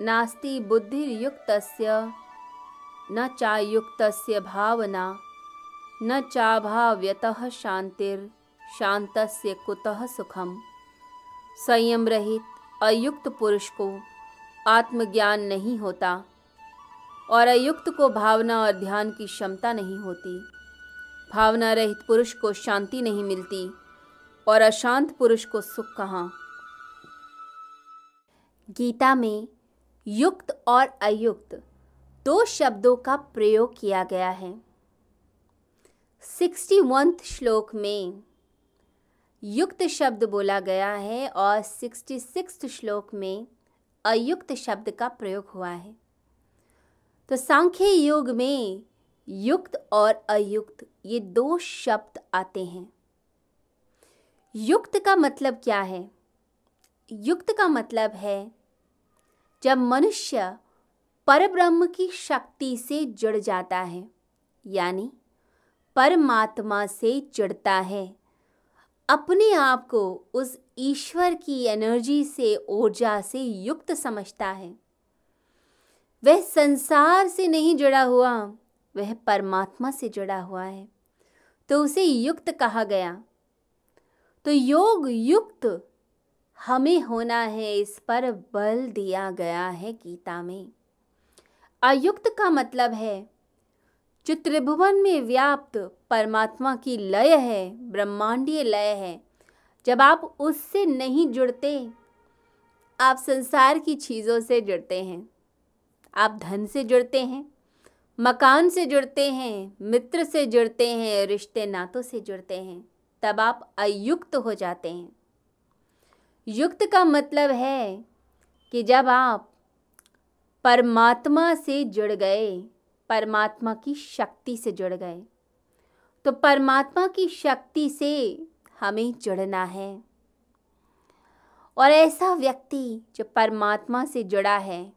नास्ति बुद्धिर्युक्तस्य। न चायुक्तस्य भावना, न चाभाव्यतः शांतिर शांतस्य कुतः सुखम। संयम रहित अयुक्त पुरुष को आत्मज्ञान नहीं होता, और अयुक्त को भावना और ध्यान की क्षमता नहीं होती। भावना रहित पुरुष को शांति नहीं मिलती, और अशांत पुरुष को सुख कहाँ? गीता में युक्त और अयुक्त, दो शब्दों का प्रयोग किया गया है। सिक्सटी वंथ श्लोक में युक्त शब्द बोला गया है और सिक्सटी सिक्स श्लोक में अयुक्त शब्द का प्रयोग हुआ है। तो सांख्य योग में युक्त और अयुक्त, ये दो शब्द आते हैं। युक्त का मतलब क्या है? युक्त का मतलब है जब मनुष्य परब्रह्म की शक्ति से जुड़ जाता है, यानी परमात्मा से जुड़ता है, अपने आप को उस ईश्वर की एनर्जी से, ऊर्जा से युक्त समझता है। वह संसार से नहीं जुड़ा हुआ, वह परमात्मा से जुड़ा हुआ है। तो उसे युक्त कहा गया। तो योग युक्त हमें होना है, इस पर बल दिया गया है गीता में। अयुक्त का मतलब है, जो त्रिभुवन में व्याप्त परमात्मा की लय है, ब्रह्मांडीय लय है, जब आप उससे नहीं जुड़ते, आप संसार की चीज़ों से जुड़ते हैं। आप धन से जुड़ते हैं, मकान से जुड़ते हैं, मित्र से जुड़ते हैं, रिश्ते नातों से जुड़ते हैं, तब आप अयुक्त हो जाते हैं। युक्त का मतलब है कि जब आप परमात्मा से जुड़ गए, परमात्मा की शक्ति से जुड़ गए तो परमात्मा की शक्ति से हमें जुड़ना है। और ऐसा व्यक्ति जो परमात्मा से जुड़ा है,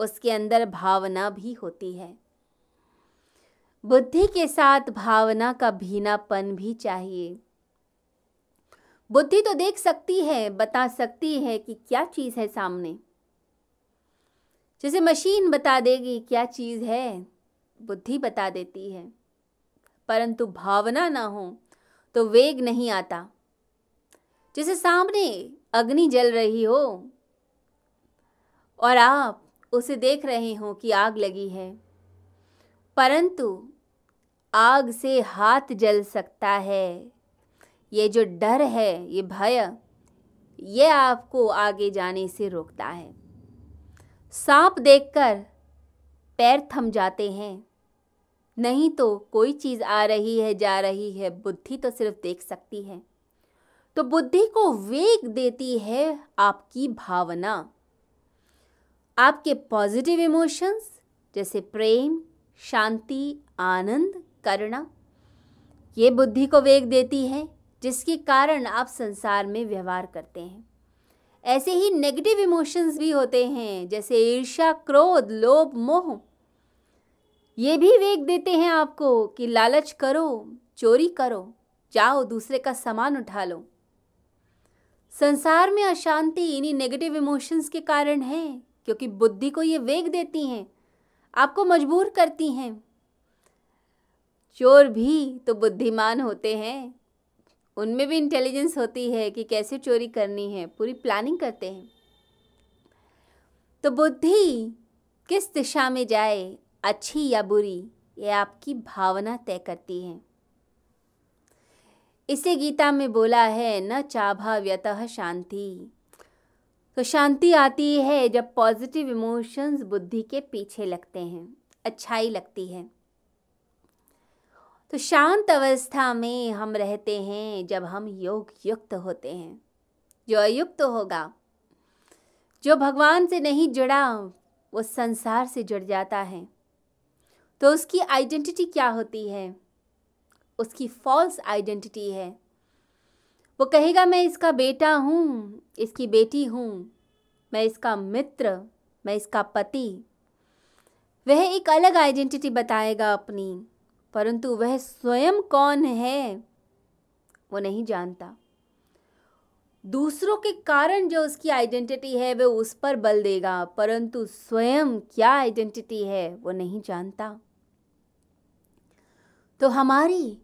उसके अंदर भावना भी होती है। बुद्धि के साथ भावना का भीनापन भी चाहिए। बुद्धि तो देख सकती है, बता सकती है कि क्या चीज़ है सामने। जैसे मशीन बता देगी क्या चीज़ है, बुद्धि बता देती है। परंतु भावना ना हो तो वेग नहीं आता। जैसे सामने अग्नि जल रही हो, और आप उसे देख रहे हो कि आग लगी है, परंतु आग से हाथ जल सकता है। ये जो डर है, ये भय, ये आपको आगे जाने से रोकता है। सांप देखकर पैर थम जाते हैं। नहीं तो कोई चीज़ आ रही है, जा रही है, बुद्धि तो सिर्फ़ देख सकती है। तो बुद्धि को वेग देती है आपकी भावना। आपके पॉजिटिव इमोशंस जैसे प्रेम, शांति, आनंद, करुणा, ये बुद्धि को वेग देती है। जिसके कारण आप संसार में व्यवहार करते हैं। ऐसे ही नेगेटिव इमोशंस भी होते हैं, जैसे ईर्ष्या, क्रोध, लोभ, मोह। ये भी वेग देते हैं आपको कि लालच करो, चोरी करो, जाओ दूसरे का सामान उठा लो। संसार में अशांति इन्हीं नेगेटिव इमोशंस के कारण है, क्योंकि बुद्धि को ये वेग देती हैं, आपको मजबूर करती हैं। चोर भी तो बुद्धिमान होते हैं। उनमें भी इंटेलिजेंस होती है कि कैसे चोरी करनी है, पूरी प्लानिंग करते हैं। तो बुद्धि किस दिशा में जाए, अच्छी या बुरी, ये आपकी भावना तय करती है। इसे गीता में बोला है, न चाभा व्यत शांति। तो शांति आती है जब पॉजिटिव इमोशंस बुद्धि के पीछे लगते हैं, अच्छाई लगती है। तो शांत अवस्था में हम रहते हैं जब हम योग युक्त होते हैं। जो अयुक्त होगा, जो भगवान से नहीं जुड़ा, वो संसार से जुड़ जाता है। तो उसकी आइडेंटिटी क्या होती है? उसकी फॉल्स आइडेंटिटी है। वो कहेगा, मैं इसका बेटा हूँ, इसकी बेटी हूँ, मैं इसका मित्र, मैं इसका पति। वह एक अलग आइडेंटिटी बताएगा अपनी। परंतु वह स्वयं कौन है? वो नहीं जानता। दूसरों के कारण जो उसकी आइडेंटिटी है, वह उस पर बल देगा, परंतु स्वयं क्या आइडेंटिटी है, वो नहीं जानता। तो हमारी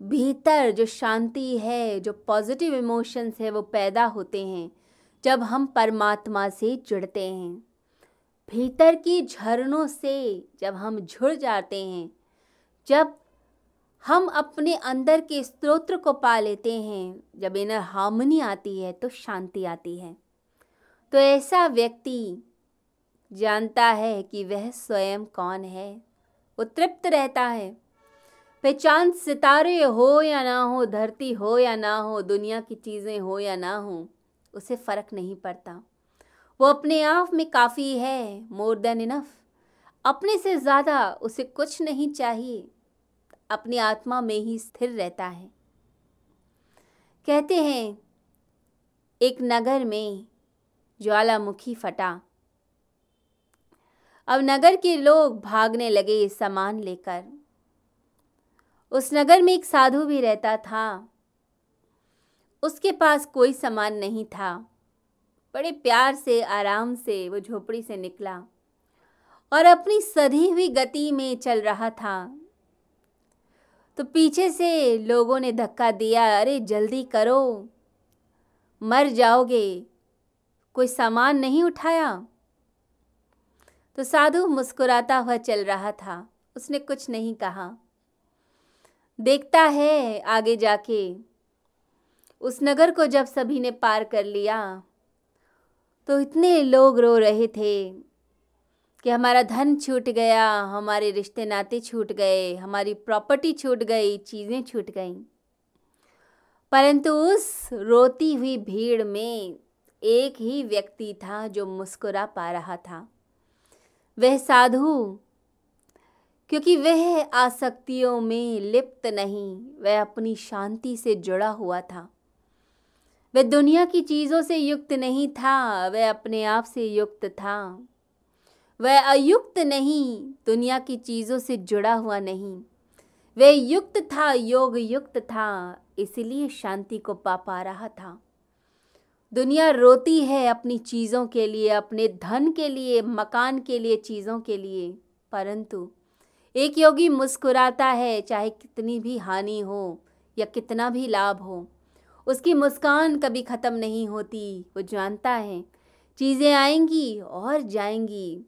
भीतर जो शांति है, जो पॉजिटिव इमोशंस है, वो पैदा होते हैं, जब हम परमात्मा से जुड़ते हैं। भीतर की झरनों से जब हम जुड़ जाते हैं जब हम अपने अंदर के स्त्रोत्र को पा लेते हैं, जब इनर हार्मनी आती है तो शांति आती है। तो ऐसा व्यक्ति जानता है कि वह स्वयं कौन है। वो तृप्त रहता है। पहचान सितारे हो या ना हो, धरती हो या ना हो, दुनिया की चीज़ें हो या ना हो, उसे फ़र्क नहीं पड़ता। वो अपने आप में काफ़ी है मोर देन इनफ अपने से ज़्यादा उसे कुछ नहीं चाहिए। अपनी आत्मा में ही स्थिर रहता है। कहते हैं, एक नगर में ज्वालामुखी फटा। अब नगर के लोग भागने लगे सामान लेकर। उस नगर में एक साधु भी रहता था। उसके पास कोई सामान नहीं था। बड़े प्यार से, आराम से वो झोपड़ी से निकला। और अपनी सधी हुई गति में चल रहा था। तो पीछे से लोगों ने धक्का दिया, अरे, जल्दी करो। मर जाओगे। कोई सामान नहीं उठाया? तो साधु मुस्कुराता हुआ चल रहा था। उसने कुछ नहीं कहा। देखता है आगे जाके। उस नगर को जब सभी ने पार कर लिया तो इतने लोग रो रहे थे। कि हमारा धन छूट गया, हमारे रिश्ते नाते छूट गए, हमारी प्रॉपर्टी छूट गई, चीज़ें छूट गईं। परंतु उस रोती हुई भीड़ में एक ही व्यक्ति था जो मुस्कुरा पा रहा था। वह साधु, क्योंकि वह आसक्तियों में लिप्त नहीं, वह अपनी शांति से जुड़ा हुआ था। वह दुनिया की चीज़ों से युक्त नहीं था, वह अपने आप से युक्त था। वह अयुक्त नहीं, दुनिया की चीज़ों से जुड़ा हुआ नहीं। वह युक्त था, योग युक्त था, इसलिए शांति को पा पा रहा था। दुनिया रोती है अपनी चीज़ों के लिए, अपने धन के लिए, मकान के लिए, चीज़ों के लिए। परंतु एक योगी मुस्कुराता है, चाहे कितनी भी हानि हो या कितना भी लाभ हो, उसकी मुस्कान कभी ख़त्म नहीं होती। वो जानता है, चीज़ें आएँगी और जाएँगी।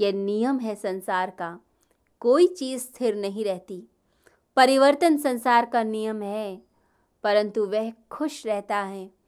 यह नियम है संसार का। कोई चीज़ स्थिर नहीं रहती। परिवर्तन संसार का नियम है, परंतु वह खुश रहता है।